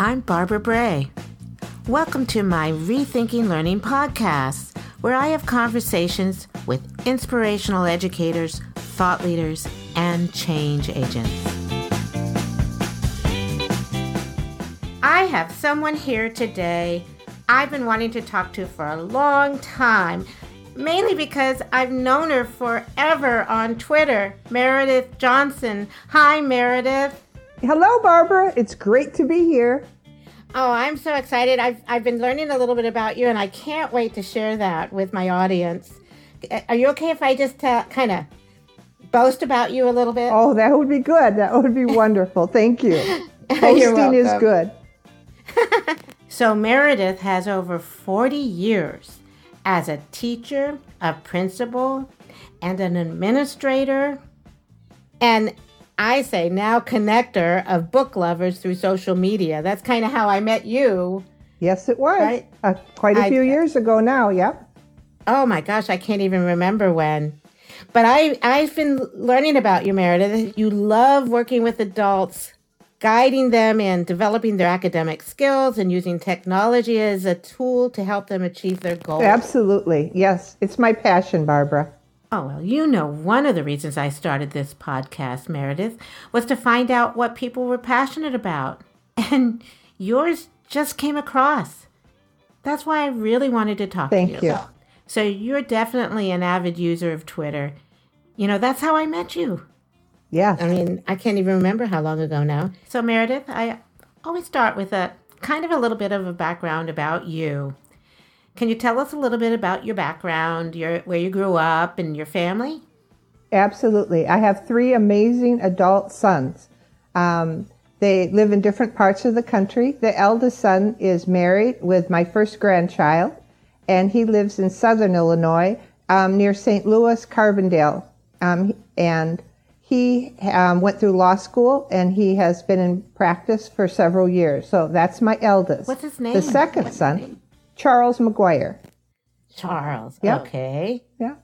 I'm Barbara Bray. Welcome to my Rethinking Learning podcast, where I have conversations with inspirational educators, thought leaders, and change agents. I have someone here today I've been wanting to talk to for a long time, mainly because I've known her forever on Twitter. Meredith Johnson. Hi, Meredith. Hello, Barbara. It's great to be here. Oh, I'm so excited. I've, I've been learning a little bit about you, and I can't wait to share that with my audience. Are you okay if I just uh, kind of boast about you a little bit? Oh, that would be good. That would be wonderful. Thank you. Boasting is good. so, Meredith has over 40 years as a teacher, a principal, and an administrator. And I say now connector of book lovers through social media. That's kind of how I met you. Yes, it was. Right? Uh, quite a few years ago now, yep. Oh my gosh, I can't even remember when. But I, I've been learning about you, Meredith. You love working with adults, guiding them in developing their academic skills and using technology as a tool to help them achieve their goals. Absolutely. Yes, it's my passion, Barbara. Oh, well, you know, one of the reasons I started this podcast, Meredith, was to find out what people were passionate about. And yours just came across. That's why I really wanted to talk Thank to you. you. So you're definitely an avid user of Twitter. You know, that's how I met you. Yeah. I mean, I can't even remember how long ago now. So, Meredith, I always start with a kind of a little bit of a background about you. Can you tell us a little bit about your background, your where you grew up, and your family? Absolutely. I have three amazing adult sons. Um, they live in different parts of the country. The eldest son is married with my first grandchild, and he lives in southern Illinois um, near St. Louis, Carbondale. Um, and he um, went through law school and he has been in practice for several years. So that's my eldest. What's his name? The second What's son. Charles McGuire. Charles. Yep. Okay. Yeah.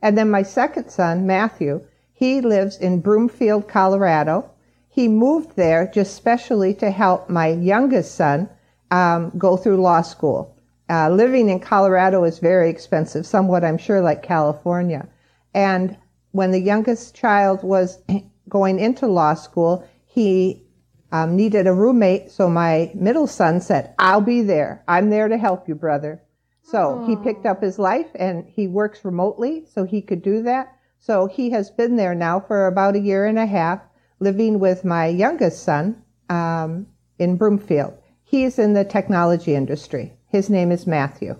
And then my second son, Matthew, he lives in Broomfield, Colorado. He moved there just specially to help my youngest son um, go through law school. Uh, living in Colorado is very expensive, somewhat, I'm sure, like California. And when the youngest child was going into law school, he um, needed a roommate, so my middle son said, I'll be there. I'm there to help you, brother. So Aww. he picked up his life and he works remotely, so he could do that. So he has been there now for about a year and a half, living with my youngest son um, in Broomfield. He's in the technology industry. His name is Matthew.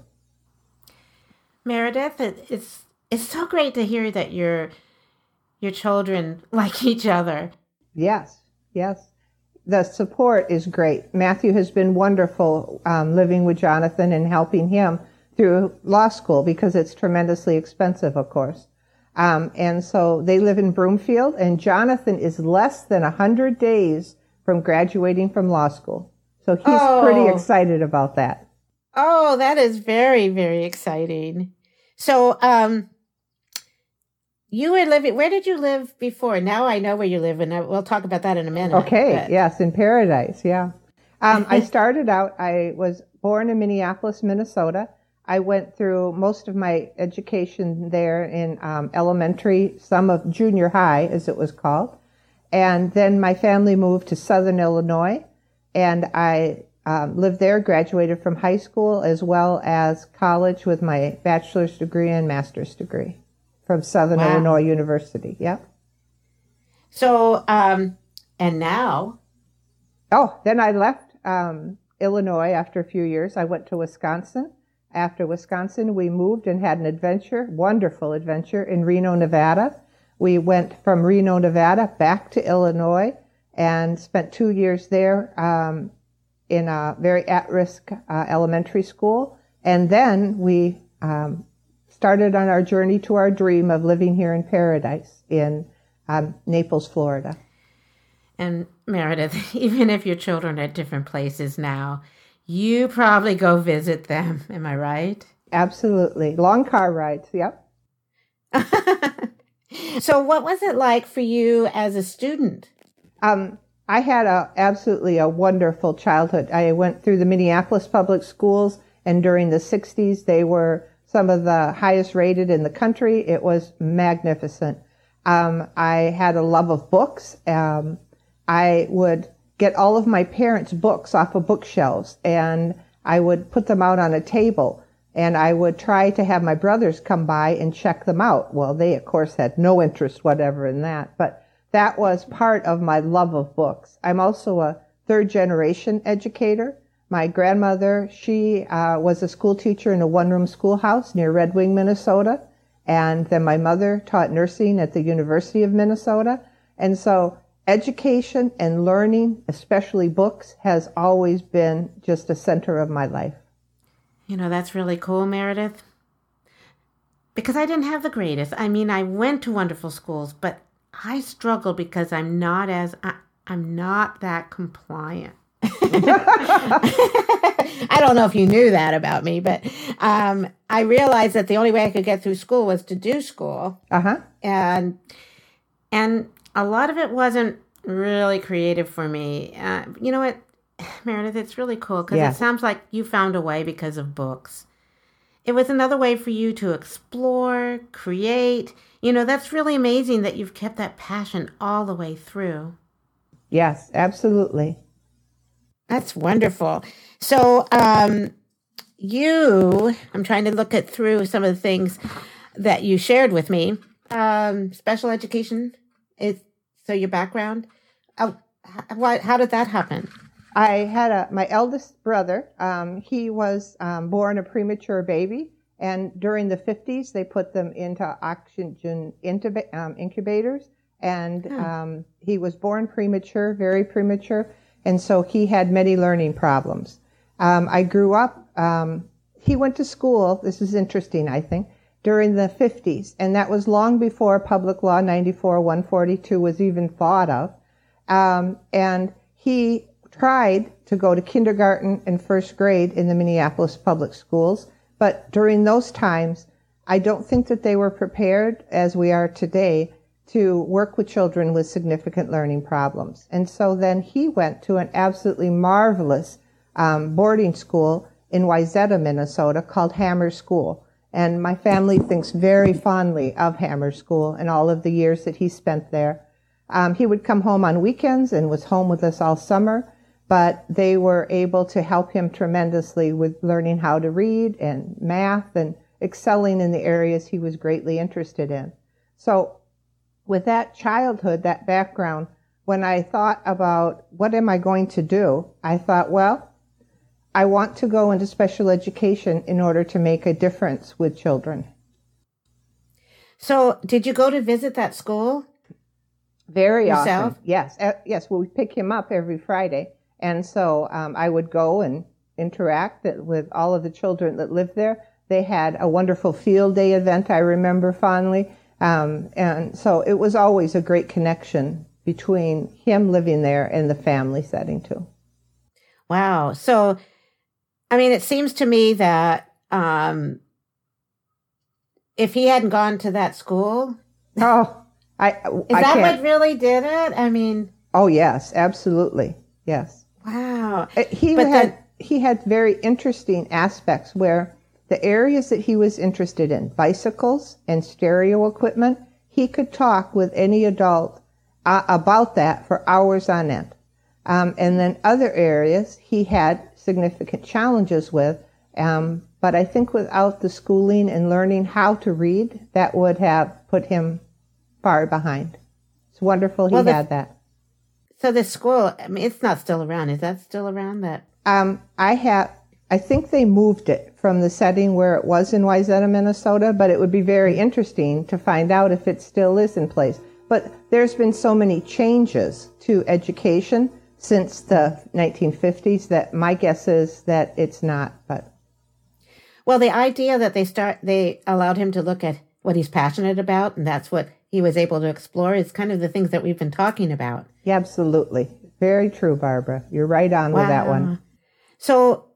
Meredith, it's it's so great to hear that your your children like each other. Yes, yes the support is great. Matthew has been wonderful um, living with Jonathan and helping him through law school because it's tremendously expensive, of course. Um, and so they live in Broomfield, and Jonathan is less than 100 days from graduating from law school. So he's oh. pretty excited about that. Oh, that is very, very exciting. So, um, you were living, where did you live before? Now I know where you live, and we'll talk about that in a minute. Okay, but. yes, in paradise, yeah. Um, I started out, I was born in Minneapolis, Minnesota. I went through most of my education there in um, elementary, some of junior high, as it was called. And then my family moved to southern Illinois, and I um, lived there, graduated from high school as well as college with my bachelor's degree and master's degree from Southern wow. Illinois University. Yep. So, um, and now? Oh, then I left um, Illinois after a few years. I went to Wisconsin. After Wisconsin, we moved and had an adventure, wonderful adventure in Reno, Nevada. We went from Reno, Nevada back to Illinois and spent two years there um, in a very at risk uh, elementary school. And then we um, started on our journey to our dream of living here in paradise in um, Naples, Florida. And Meredith, even if your children are at different places now, you probably go visit them. Am I right? Absolutely. Long car rides. Yep. so, what was it like for you as a student? Um, I had a absolutely a wonderful childhood. I went through the Minneapolis public schools, and during the 60s, they were some of the highest rated in the country. It was magnificent. Um, I had a love of books. Um, I would get all of my parents' books off of bookshelves, and I would put them out on a table and I would try to have my brothers come by and check them out. Well, they of course had no interest whatever in that, but that was part of my love of books. I'm also a third generation educator. My grandmother, she uh, was a school teacher in a one room schoolhouse near Red Wing, Minnesota. And then my mother taught nursing at the University of Minnesota. And so education and learning, especially books, has always been just a center of my life. You know, that's really cool, Meredith. Because I didn't have the greatest. I mean, I went to wonderful schools, but I struggle because I'm not as I, I'm not that compliant. I don't know if you knew that about me, but um, I realized that the only way I could get through school was to do school. Uh huh. And and a lot of it wasn't really creative for me. Uh, you know what? Meredith, it's really cool because yeah. it sounds like you found a way because of books. It was another way for you to explore, create. You know, that's really amazing that you've kept that passion all the way through. Yes, absolutely. That's wonderful. So, um, you, I'm trying to look at through some of the things that you shared with me. Um, special education is so your background. Uh, how, how did that happen? I had a my eldest brother. Um, he was um, born a premature baby, and during the 50s, they put them into oxygen intuba- um, incubators. And hmm. Um, he was born premature, very premature, and so he had many learning problems. Um, I grew up. Um, he went to school. This is interesting, I think, during the 50s, and that was long before Public Law 94 142 was even thought of. and he tried to go to kindergarten and first grade in the Minneapolis public schools, but during those times, I don't think that they were prepared as we are today to work with children with significant learning problems. And so then he went to an absolutely marvelous um, boarding school in Wayzata, Minnesota called Hammer School. And my family thinks very fondly of Hammer School and all of the years that he spent there. Um, he would come home on weekends and was home with us all summer but they were able to help him tremendously with learning how to read and math and excelling in the areas he was greatly interested in. So with that childhood, that background, when I thought about what am I going to do, I thought, well, I want to go into special education in order to make a difference with children. So, did you go to visit that school? Very Yourself? often. Yes. Uh, yes. Well, we pick him up every Friday. And so um, I would go and interact with all of the children that lived there. They had a wonderful field day event I remember fondly. Um, and so it was always a great connection between him living there and the family setting too. Wow. So, I mean, it seems to me that um, if he hadn't gone to that school, oh, I is I that can't. what really did it? I mean, oh yes, absolutely, yes. Wow. Uh, he but had then, he had very interesting aspects where the areas that he was interested in, bicycles and stereo equipment, he could talk with any adult uh, about that for hours on end. Um, and then other areas he had significant challenges with. Um, but I think without the schooling and learning how to read, that would have put him far behind. It's wonderful he well, the, had that. So the school, I mean, it's not still around. Is that still around? That um, I have. I think they moved it from the setting where it was in Wayzata, Minnesota, but it would be very mm-hmm. interesting to find out if it still is in place. But there's been so many changes to education since the 1950s that my guess is that it's not. But well, the idea that they start they allowed him to look at what he's passionate about, and that's what he was able to explore is kind of the things that we've been talking about. Yeah, absolutely. Very true, Barbara. You're right on wow. with that one. So,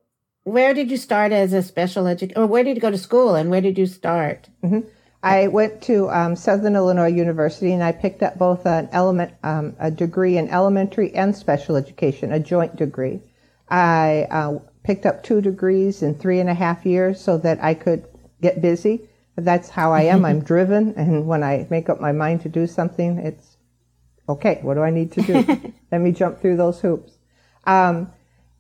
where did you start as a special educator, or where did you go to school, and where did you start? Mm-hmm. I went to um, Southern Illinois University and I picked up both an element, um, a degree in elementary and special education, a joint degree. I uh, picked up two degrees in three and a half years so that I could get busy. That's how I am. I'm driven, and when I make up my mind to do something, it's okay. What do I need to do? Let me jump through those hoops. Um,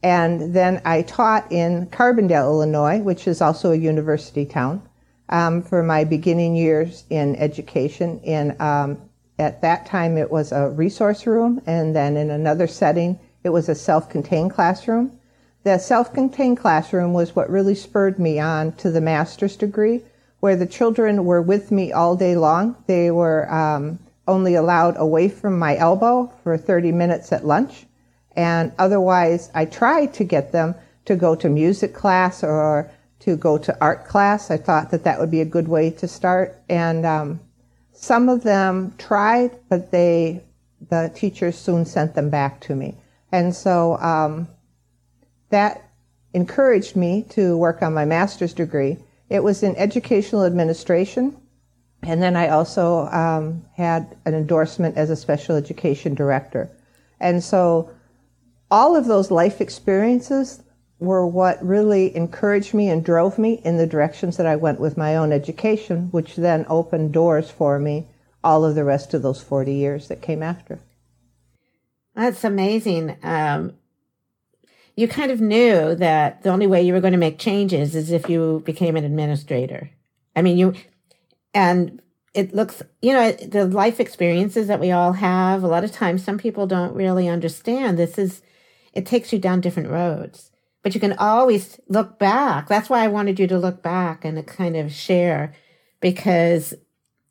and then I taught in Carbondale, Illinois, which is also a university town um, for my beginning years in education. In um, at that time, it was a resource room, and then in another setting, it was a self-contained classroom. The self-contained classroom was what really spurred me on to the master's degree, where the children were with me all day long. They were um, only allowed away from my elbow for 30 minutes at lunch, and otherwise, I tried to get them to go to music class or to go to art class. I thought that that would be a good way to start. And um, some of them tried, but they, the teachers soon sent them back to me. And so um, that encouraged me to work on my master's degree. It was in educational administration. And then I also um, had an endorsement as a special education director. And so all of those life experiences were what really encouraged me and drove me in the directions that I went with my own education, which then opened doors for me all of the rest of those 40 years that came after. That's amazing. Um, you kind of knew that the only way you were going to make changes is if you became an administrator. I mean, you, and it looks, you know, the life experiences that we all have, a lot of times some people don't really understand. This is, it takes you down different roads but you can always look back. That's why I wanted you to look back and to kind of share because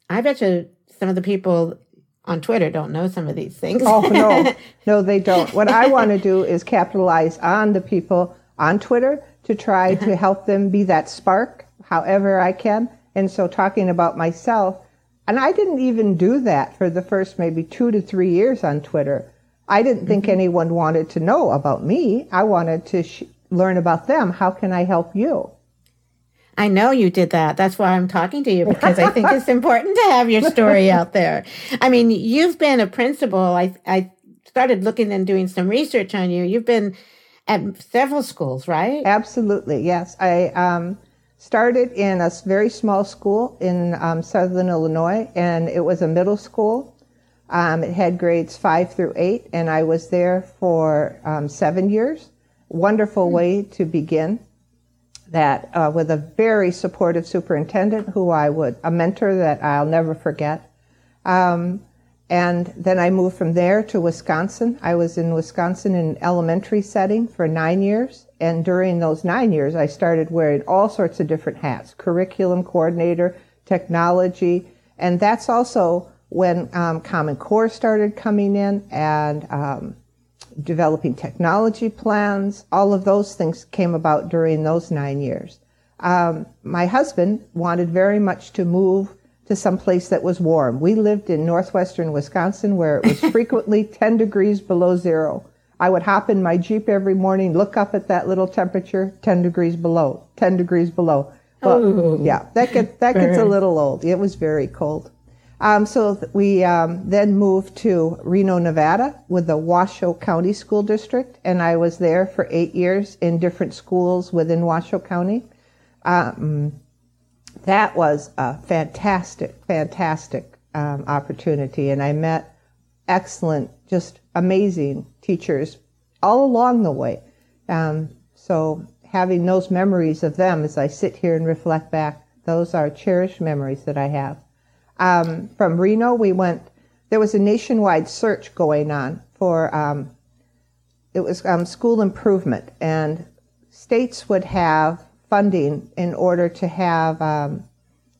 I bet you some of the people on Twitter don't know some of these things. oh, no. No, they don't. What I want to do is capitalize on the people on Twitter to try to uh-huh. help them be that spark however I can. And so talking about myself, and I didn't even do that for the first maybe two to three years on Twitter. I didn't think mm-hmm. anyone wanted to know about me. I wanted to sh- learn about them. How can I help you? I know you did that. That's why I'm talking to you because I think it's important to have your story out there. I mean, you've been a principal. I, I started looking and doing some research on you. You've been at several schools, right? Absolutely. Yes. I, um, started in a very small school in um, southern Illinois, and it was a middle school. Um, it had grades five through eight, and I was there for um, seven years wonderful hmm. way to begin that uh, with a very supportive superintendent who I would, a mentor that I'll never forget. Um, and then I moved from there to Wisconsin. I was in Wisconsin in an elementary setting for nine years. And during those nine years, I started wearing all sorts of different hats curriculum coordinator, technology. And that's also when um, Common Core started coming in and um, developing technology plans. All of those things came about during those nine years. Um, my husband wanted very much to move to some place that was warm. We lived in northwestern Wisconsin where it was frequently 10 degrees below zero. I would hop in my Jeep every morning, look up at that little temperature, 10 degrees below, 10 degrees below. Well, oh, yeah, that gets, that gets a little old. It was very cold. Um, so we um, then moved to Reno, Nevada with the Washoe County School District, and I was there for eight years in different schools within Washoe County. Um, that was a fantastic, fantastic um, opportunity, and I met excellent, just amazing teachers all along the way. Um, so having those memories of them as I sit here and reflect back, those are cherished memories that I have. Um, from Reno, we went, there was a nationwide search going on for, um, it was um, school improvement, and states would have funding in order to have um,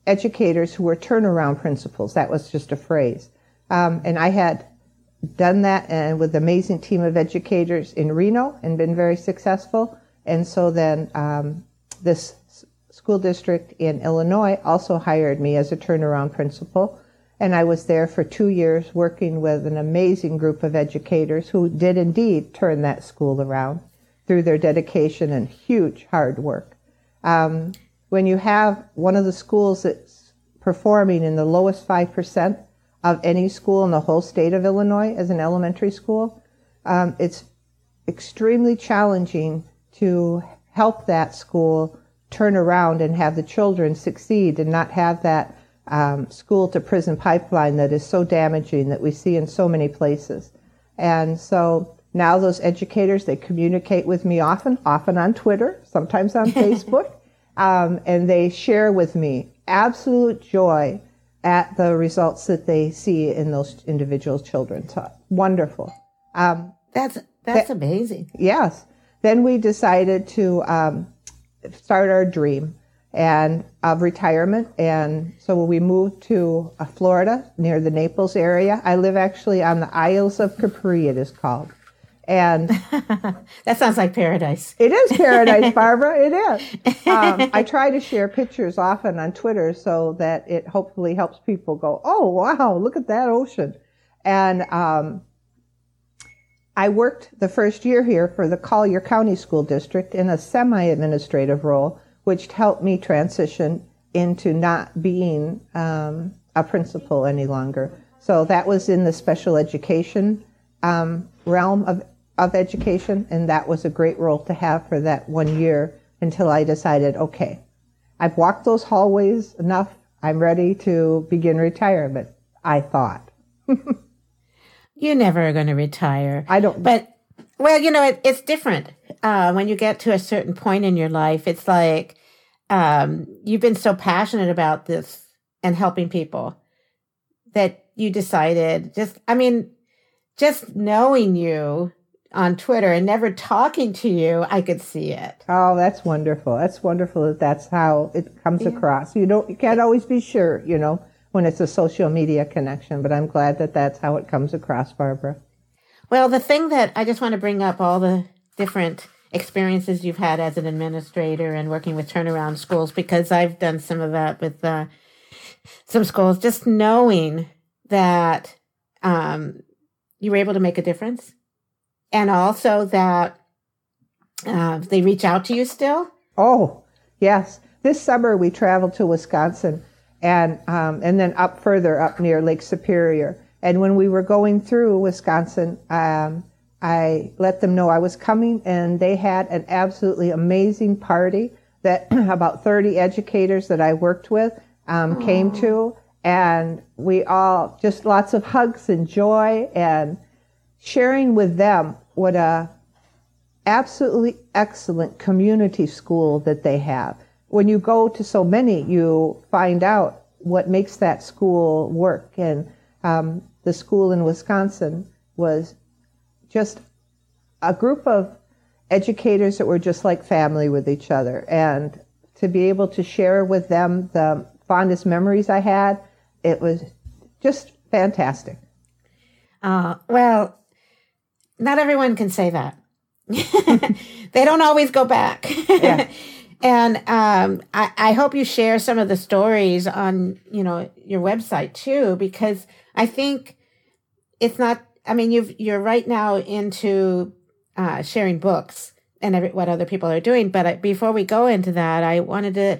educators who were turnaround principals. That was just a phrase. Um, and I had done that and with an amazing team of educators in Reno and been very successful. And so then um, this school district in Illinois also hired me as a turnaround principal. And I was there for two years working with an amazing group of educators who did indeed turn that school around through their dedication and huge hard work. Um, when you have one of the schools that's performing in the lowest 5% of any school in the whole state of Illinois as an elementary school. Um, it's extremely challenging to help that school turn around and have the children succeed and not have that um, school to prison pipeline that is so damaging that we see in so many places. And so now those educators, they communicate with me often, often on Twitter, sometimes on Facebook, um, and they share with me absolute joy at the results that they see in those individual children. So wonderful. Um, that's that's th- amazing. Yes. Then we decided to um, start our dream and of retirement. And so we moved to uh, Florida near the Naples area. I live actually on the Isles of Capri, it is called. And that sounds like paradise. It is paradise, Barbara. It is. Um, I try to share pictures often on Twitter so that it hopefully helps people go, oh, wow, look at that ocean. And um, I worked the first year here for the Collier County School District in a semi administrative role which helped me transition into not being um, a principal any longer. So that was in the special education um, realm of, of education, and that was a great role to have for that one year until I decided, okay, I've walked those hallways enough. I'm ready to begin retirement. I thought. You're never going to retire. I don't. But well, you know, it, it's different. Uh, when you get to a certain point in your life, it's like um, you've been so passionate about this and helping people that you decided just, I mean, just knowing you on Twitter and never talking to you, I could see it. Oh, that's wonderful. That's wonderful that that's how it comes yeah. across. You don't, you can't always be sure, you know, when it's a social media connection, but I'm glad that that's how it comes across, Barbara. Well, the thing that I just want to bring up all the different experiences you've had as an administrator and working with turnaround schools because I've done some of that with uh, some schools. Just knowing that um, you were able to make a difference, and also that uh, they reach out to you still. Oh yes, this summer we traveled to Wisconsin, and um, and then up further up near Lake Superior and when we were going through Wisconsin, um, I let them know I was coming, and they had an absolutely amazing party that about 30 educators that I worked with um, came to. And we all just lots of hugs and joy and sharing with them what a absolutely excellent community school that they have. When you go to so many, you find out what makes that school work. And um, the school in Wisconsin was just a group of educators that were just like family with each other. And to be able to share with them the fondest memories I had, it was just fantastic. Uh, well, not everyone can say that. they don't always go back. Yeah. and um, I, I hope you share some of the stories on, you know, your website too, because – I think it's not, I mean, you've, you're right now into uh, sharing books and every, what other people are doing. But before we go into that, I wanted to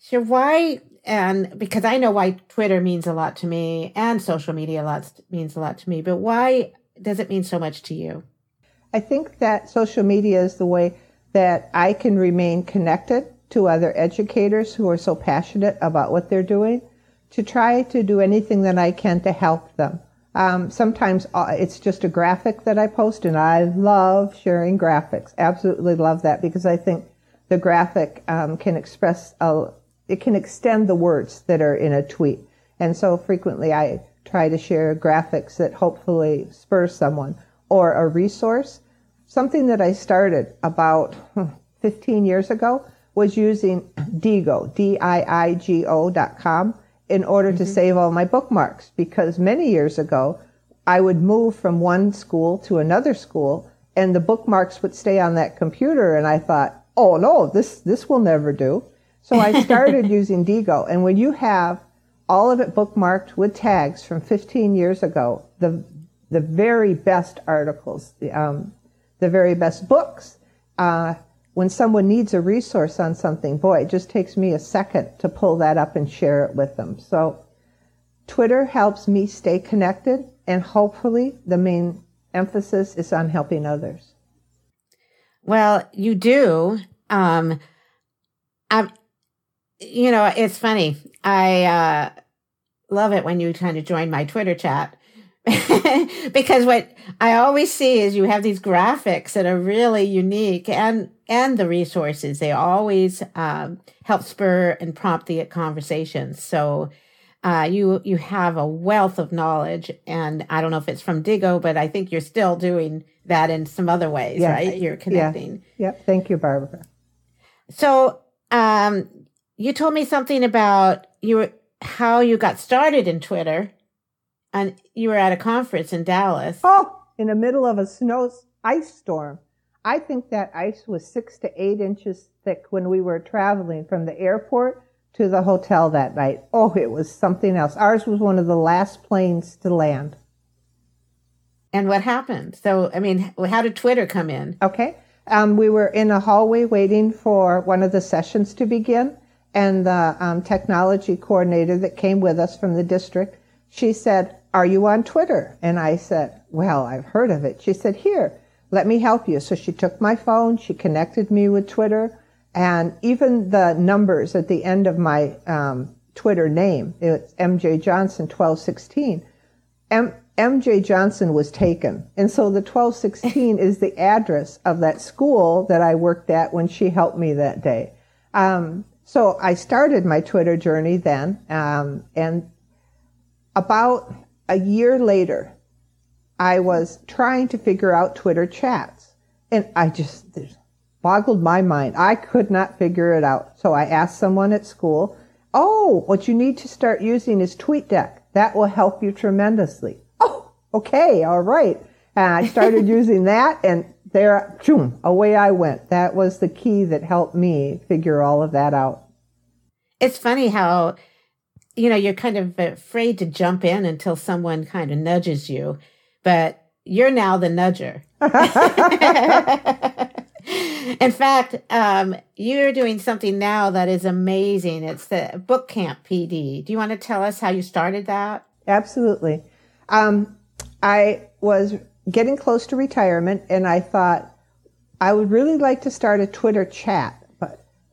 share why, and because I know why Twitter means a lot to me and social media a lot means a lot to me, but why does it mean so much to you? I think that social media is the way that I can remain connected to other educators who are so passionate about what they're doing to try to do anything that I can to help them. Um, sometimes uh, it's just a graphic that I post, and I love sharing graphics. Absolutely love that because I think the graphic um, can express, a, it can extend the words that are in a tweet. And so frequently I try to share graphics that hopefully spur someone or a resource. Something that I started about 15 years ago was using Diigo, D-I-I-G-O dot com in order mm-hmm. to save all my bookmarks because many years ago I would move from one school to another school and the bookmarks would stay on that computer and I thought, "Oh no, this this will never do." So I started using Diigo and when you have all of it bookmarked with tags from 15 years ago, the the very best articles, um, the very best books, uh, when someone needs a resource on something, boy, it just takes me a second to pull that up and share it with them. So Twitter helps me stay connected, and hopefully the main emphasis is on helping others. Well, you do. Um, I'm, you know, it's funny. I uh, love it when you kind of join my Twitter chat because what I always see is you have these graphics that are really unique and and the resources they always um, help spur and prompt the conversations. So uh, you you have a wealth of knowledge, and I don't know if it's from Diigo, but I think you're still doing that in some other ways, yeah. right? You're connecting. Yeah. Yep. Thank you, Barbara. So um, you told me something about you how you got started in Twitter, and you were at a conference in Dallas. Oh, in the middle of a snow ice storm. I think that ice was six to eight inches thick when we were traveling from the airport to the hotel that night. Oh, it was something else. Ours was one of the last planes to land. And what happened? So, I mean, how did Twitter come in? Okay. Um, we were in a hallway waiting for one of the sessions to begin, and the um, technology coordinator that came with us from the district, she said, "Are you on Twitter?" And I said, "Well, I've heard of it." She said, "Here, let me help you." So she took my phone, she connected me with Twitter, and even the numbers at the end of my um, Twitter name, it's MJ Johnson 1216. M- MJ Johnson was taken. And so the 1216 is the address of that school that I worked at when she helped me that day. Um, so I started my Twitter journey then. Um, and about a year later, I was trying to figure out Twitter chats. And I just, boggled my mind. I could not figure it out. So I asked someone at school, Oh, what you need to start using is TweetDeck. That will help you tremendously. Oh, okay, all right. And I started using that and there, boom, away I went. That was the key that helped me figure all of that out. It's funny how, you know, you're kind of afraid to jump in until someone kind of nudges you, but you're now the nudger. In fact, um, you're doing something now that is amazing. It's the Book Camp PD. Do you want to tell us how you started that? Absolutely. Um, I was getting close to retirement and I thought I would really like to start a Twitter chat.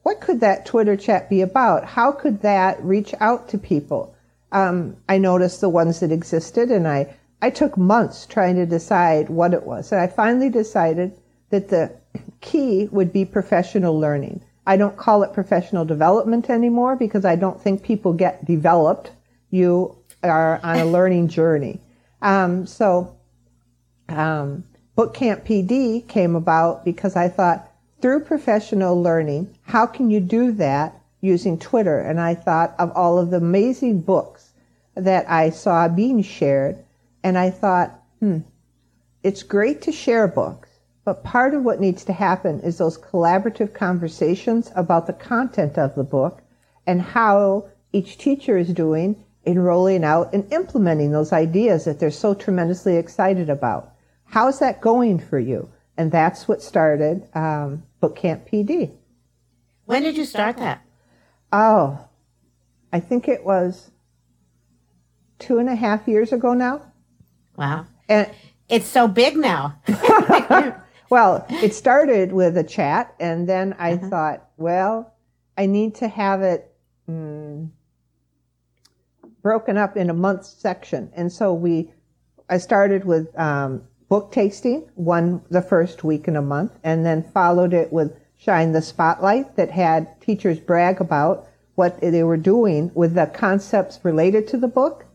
What could that Twitter chat be about? How could that reach out to people? Um, I noticed the ones that existed and I, I took months trying to decide what it was. And I finally decided that the key would be professional learning. I don't call it professional development anymore because I don't think people get developed. You are on a learning journey. Um, so, um, Bookcamp PD came about because I thought through professional learning, how can you do that using Twitter? And I thought of all of the amazing books that I saw being shared. And I thought, hmm, it's great to share books but part of what needs to happen is those collaborative conversations about the content of the book and how each teacher is doing in rolling out and implementing those ideas that they're so tremendously excited about. How's that going for you? And that's what started um, Bookcamp PD. When did you start that? Oh, I think it was two and a half years ago now. Wow. And it's so big now. Well, it started with a chat, and then I uh-huh. thought, well, I need to have it mm, broken up in a month section, and so we, I started with um, book tasting one the first week in a month, and then followed it with shine the spotlight that had teachers brag about what they were doing with the concepts related to the book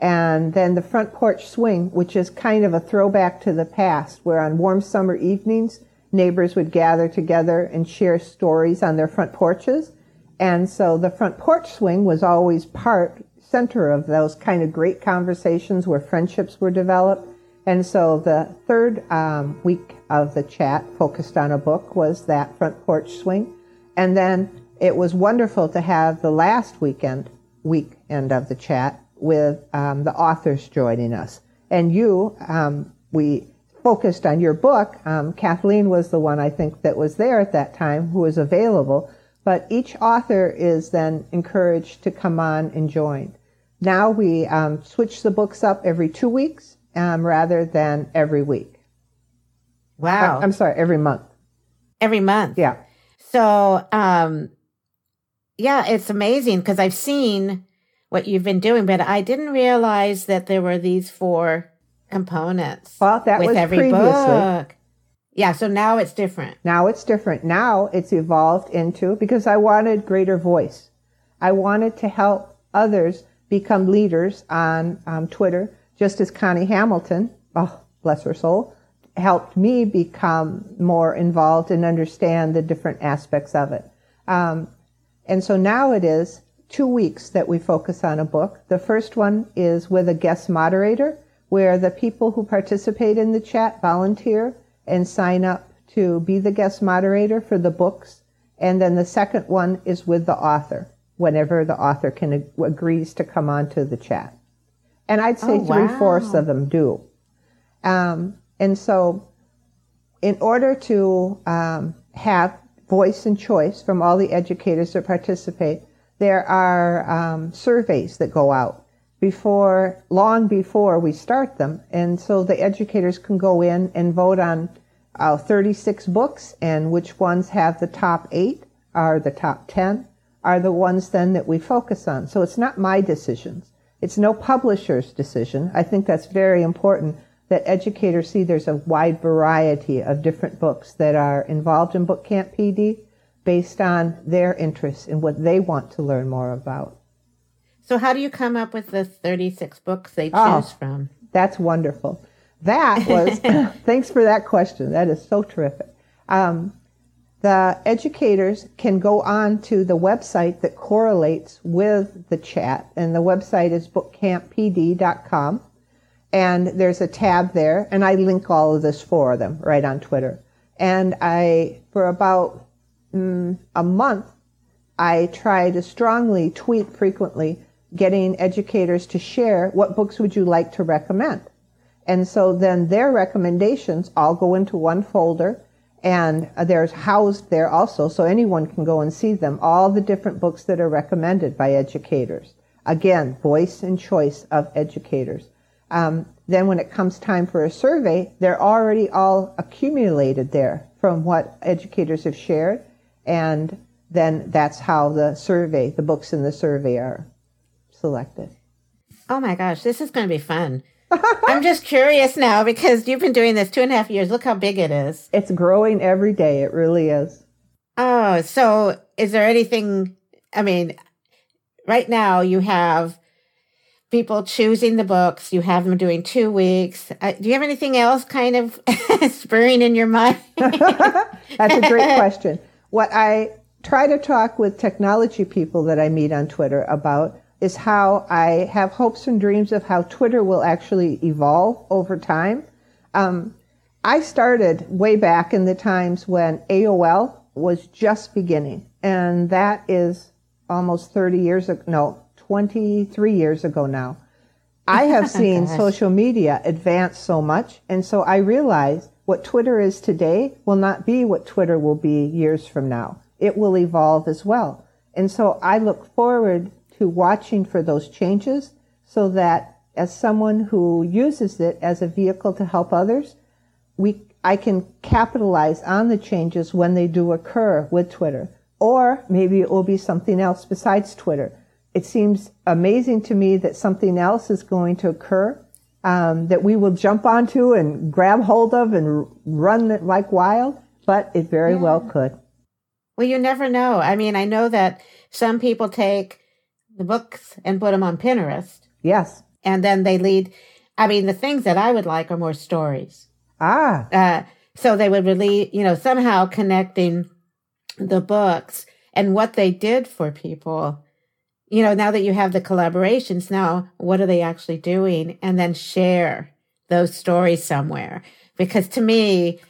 and then the front porch swing, which is kind of a throwback to the past, where on warm summer evenings, neighbors would gather together and share stories on their front porches. And so the front porch swing was always part, center of those kind of great conversations where friendships were developed. And so the third um, week of the chat focused on a book was that front porch swing. And then it was wonderful to have the last weekend, weekend of the chat with um, the authors joining us. And you, um, we focused on your book. Um, Kathleen was the one I think that was there at that time who was available. But each author is then encouraged to come on and join. Now we um, switch the books up every two weeks um, rather than every week. Wow. I, I'm sorry, every month. Every month. Yeah. So, um, yeah, it's amazing because I've seen what you've been doing, but I didn't realize that there were these four components Well, that with was every previously. book. Yeah, so now it's different. Now it's different. Now it's evolved into because I wanted greater voice. I wanted to help others become leaders on um, Twitter, just as Connie Hamilton, oh, bless her soul, helped me become more involved and understand the different aspects of it. Um, and so now it is two weeks that we focus on a book. The first one is with a guest moderator, where the people who participate in the chat volunteer and sign up to be the guest moderator for the books. And then the second one is with the author, whenever the author can ag- agrees to come onto the chat. And I'd say Oh, three fourths of them do. Um, and so, in order to um, have voice and choice from all the educators that participate, there are um, surveys that go out before, long before we start them, and so the educators can go in and vote on uh, 36 books, and which ones have the top eight are the top 10 are the ones then that we focus on. So it's not my decisions. It's no publisher's decision. I think that's very important that educators see there's a wide variety of different books that are involved in Book Camp PD based on their interests and what they want to learn more about. So how do you come up with the 36 books they choose Oh. from? That's wonderful. That was, thanks for that question. That is so terrific. Um, the educators can go on to the website that correlates with the chat, and the website is bookcamppd.com. And there's a tab there, and I link all of this for them right on Twitter. And I, for about mm, a month, I try to strongly tweet frequently, getting educators to share what books would you like to recommend. And so then their recommendations all go into one folder and there's housed there also so anyone can go and see them, all the different books that are recommended by educators. Again, voice and choice of educators. Um, then when it comes time for a survey, they're already all accumulated there from what educators have shared and then that's how the survey, the books in the survey are selected. Oh my gosh, this is going to be fun. I'm just curious now because you've been doing this two and a half years. Look how big it is. It's growing every day. It really is. Oh, so is there anything? I mean, right now you have people choosing the books. You have them doing two weeks. Uh, do you have anything else kind of spurring in your mind? That's a great question. What I try to talk with technology people that I meet on Twitter about is how I have hopes and dreams of how Twitter will actually evolve over time. Um, I started way back in the times when AOL was just beginning, and that is almost 30 years ago, no, 23 years ago now. I have oh, seen Gosh. social media advance so much, and so I realize what Twitter is today will not be what Twitter will be years from now. It will evolve as well. And so I look forward to watching for those changes so that as someone who uses it as a vehicle to help others, we I can capitalize on the changes when they do occur with Twitter. Or maybe it will be something else besides Twitter. It seems amazing to me that something else is going to occur um, that we will jump onto and grab hold of and run it like wild, but it very well could. Well, you never know. I mean, I know that some people take the books and put them on Pinterest, Yes. and then they lead. I mean, the things that I would like are more stories. Ah, Uh, so they would really, you know, somehow connecting the books and what they did for people. You know, now that you have the collaborations, now what are they actually doing? And then share those stories somewhere. Because to me,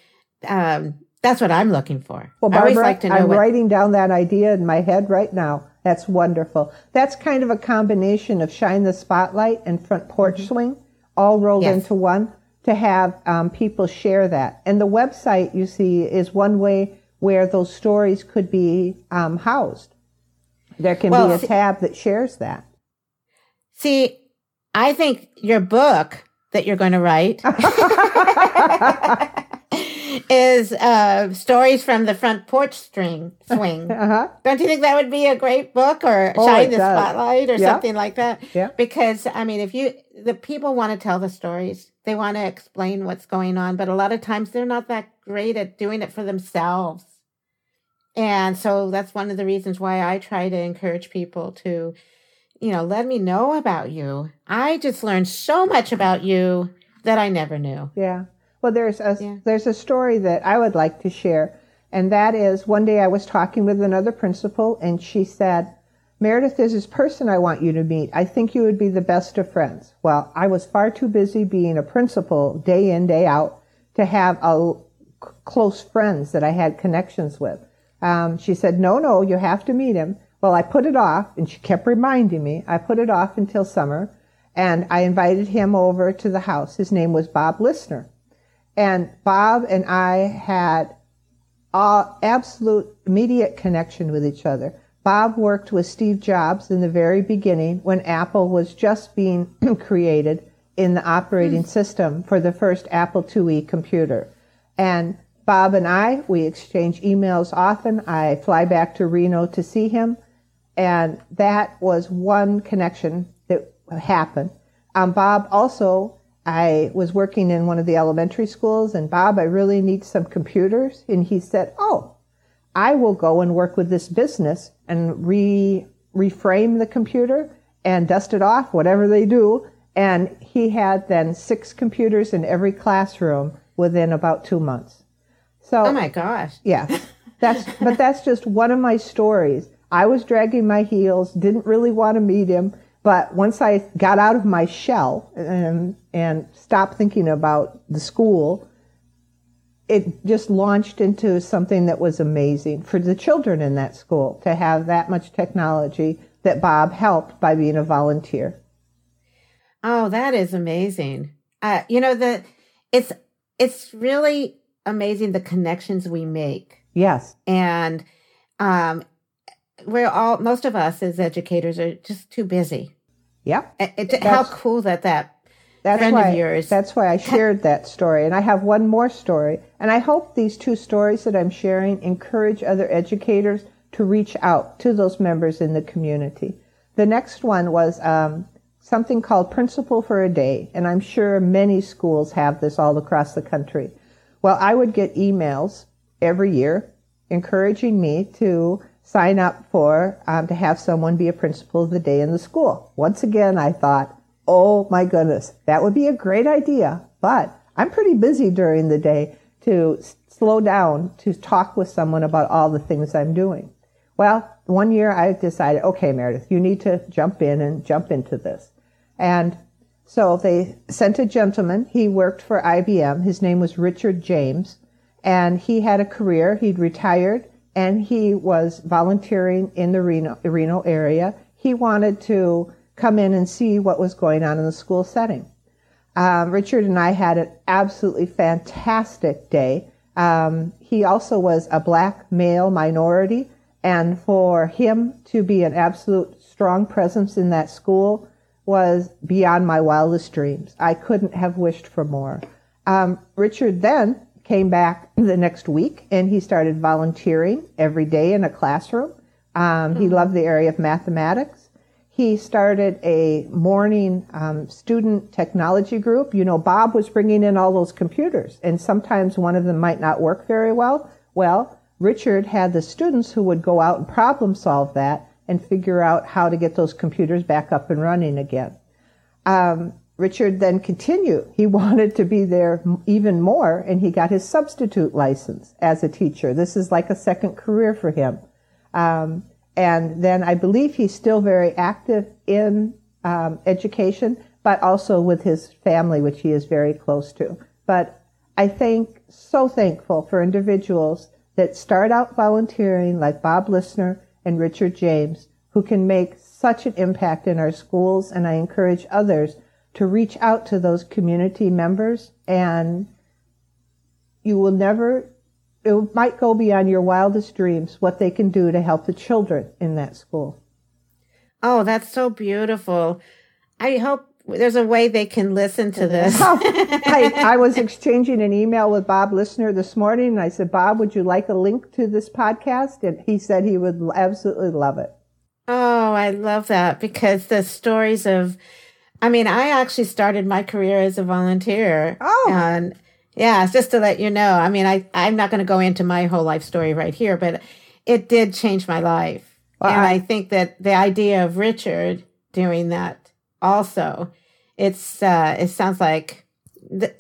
um, that's what I'm looking for. Well, Barbara, I always like to know I'm what, writing down that idea in my head right now. That's wonderful. That's kind of a combination of shine the spotlight and front porch swing, all rolled Yes. into one to have um, people share that. And the website, you see, is one way where those stories could be um, housed. There can well, be a tab that shares that. See, I think your book that you're going to write is uh, stories from the front porch string swing. Uh-huh. Don't you think that would be a great book or oh, shine the does. spotlight or yep. something like that? Yeah. Because I mean, if you the people want to tell the stories, they want to explain what's going on, but a lot of times they're not that great at doing it for themselves. And so that's one of the reasons why I try to encourage people to, you know, let me know about you. I just learned so much about you that I never knew. Yeah. Well, there's a yeah. there's a story that I would like to share, and that is one day I was talking with another principal, and she said, "Meredith, there's this person I want you to meet. I think you would be the best of friends." Well, I was far too busy being a principal day in day out to have a close friends that I had connections with. Um, she said, "No, no, you have to meet him." Well, I put it off, and she kept reminding me. I put it off until summer, and I invited him over to the house. His name was Bob Listener. And Bob and I had all absolute immediate connection with each other. Bob worked with Steve Jobs in the very beginning when Apple was just being created in the operating mm. system for the first Apple IIe computer. And Bob and I, we exchange emails often. I fly back to Reno to see him. And that was one connection that happened. Um, Bob also I was working in one of the elementary schools and Bob, I really need some computers. And he said, Oh, I will go and work with this business and re, reframe the computer and dust it off, whatever they do. And he had then six computers in every classroom within about two months. So, oh my gosh. Yeah. That's, but that's just one of my stories. I was dragging my heels, didn't really want to meet him. But once I got out of my shell and, and stopped thinking about the school, it just launched into something that was amazing for the children in that school to have that much technology that Bob helped by being a volunteer. Oh, that is amazing. Uh, you know, the it's it's really amazing the connections we make. Yes. And um we're all most of us as educators are just too busy. Yep. It, how cool that that that's friend why, of yours. That's why I shared that story, and I have one more story. And I hope these two stories that I'm sharing encourage other educators to reach out to those members in the community. The next one was um, something called Principal for a Day, and I'm sure many schools have this all across the country. Well, I would get emails every year encouraging me to sign up for um, to have someone be a principal of the day in the school. Once again, I thought, oh my goodness, that would be a great idea, but I'm pretty busy during the day to slow down to talk with someone about all the things I'm doing. Well, one year I decided, okay, Meredith, you need to jump in and jump into this. And so they sent a gentleman. He worked for IBM. His name was Richard James. And he had a career. He'd retired and he was volunteering in the Reno, Reno area. He wanted to come in and see what was going on in the school setting. Um, Richard and I had an absolutely fantastic day. Um, he also was a black male minority, and for him to be an absolute strong presence in that school was beyond my wildest dreams. I couldn't have wished for more. Um, Richard then came back the next week and he started volunteering every day in a classroom. Um, He mm-hmm. loved the area of mathematics. He started a morning um, student technology group. You know, Bob was bringing in all those computers, and sometimes one of them might not work very well. Well, Richard had the students who would go out and problem solve that and figure out how to get those computers back up and running again. Um, Richard then continued. He wanted to be there even more, and he got his substitute license as a teacher. This is like a second career for him. Um, and then I believe he's still very active in um, education, but also with his family, which he is very close to. But I think so thankful for individuals that start out volunteering, like Bob Listener and Richard James, who can make such an impact in our schools. And I encourage others to reach out to those community members and you will never it might go beyond your wildest dreams what they can do to help the children in that school. Oh, that's so beautiful. I hope there's a way they can listen to this. oh, I, I, was exchanging an email with Bob Listener this morning, and I said, Bob, would you like a link to this podcast? And he said he would absolutely love it. Oh, I love that because the stories of, I mean, I actually started my career as a volunteer. Oh. And yeah, just to let you know, I mean, I, I'm not going to go into my whole life story right here, but it did change my life. Well, and I, I think that the idea of Richard doing that also, it's, uh, it sounds like the,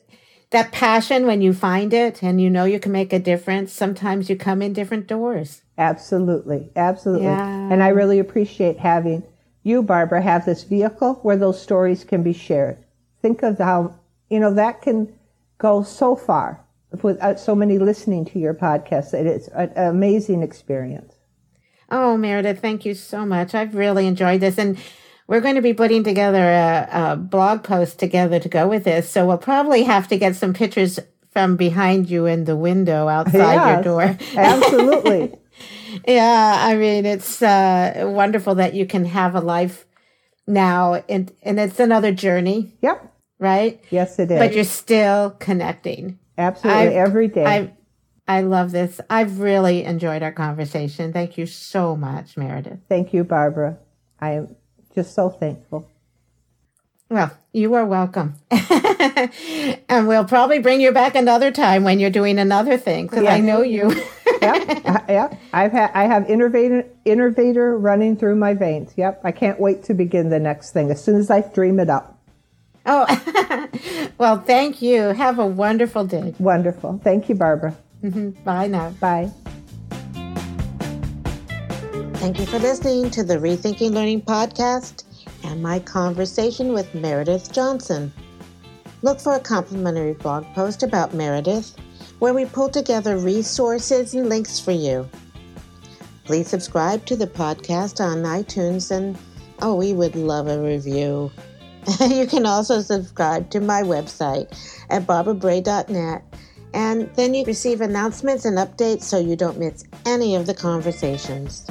that passion when you find it and you know you can make a difference, sometimes you come in different doors. Absolutely. Absolutely. Yeah. And I really appreciate having you, Barbara, have this vehicle where those stories can be shared. Think of how, you know, that can go so far without so many listening to your podcast. It's an amazing experience. Oh, Meredith, thank you so much. I've really enjoyed this. And we're going to be putting together a, a blog post together to go with this. So we'll probably have to get some pictures from behind you in the window outside yes, your door. absolutely. yeah, I mean, it's uh, wonderful that you can have a life now, and and it's another journey. Yep. Right. Yes, it is. But you're still connecting. Absolutely, I've, every day. I, I love this. I've really enjoyed our conversation. Thank you so much, Meredith. Thank you, Barbara. I am just so thankful. Well, you are welcome. and we'll probably bring you back another time when you're doing another thing because yes. I know you. yeah, yeah. I've had I have innovator innovator running through my veins. Yep. I can't wait to begin the next thing as soon as I dream it up. Oh, well, thank you. Have a wonderful day. Wonderful. Thank you, Barbara. Mm-hmm. Bye now. Bye. Thank you for listening to the Rethinking Learning podcast and my conversation with Meredith Johnson. Look for a complimentary blog post about Meredith where we pull together resources and links for you. Please subscribe to the podcast on iTunes and oh, we would love a review. you can also subscribe to my website at barbarabray.net and then you receive announcements and updates so you don't miss any of the conversations.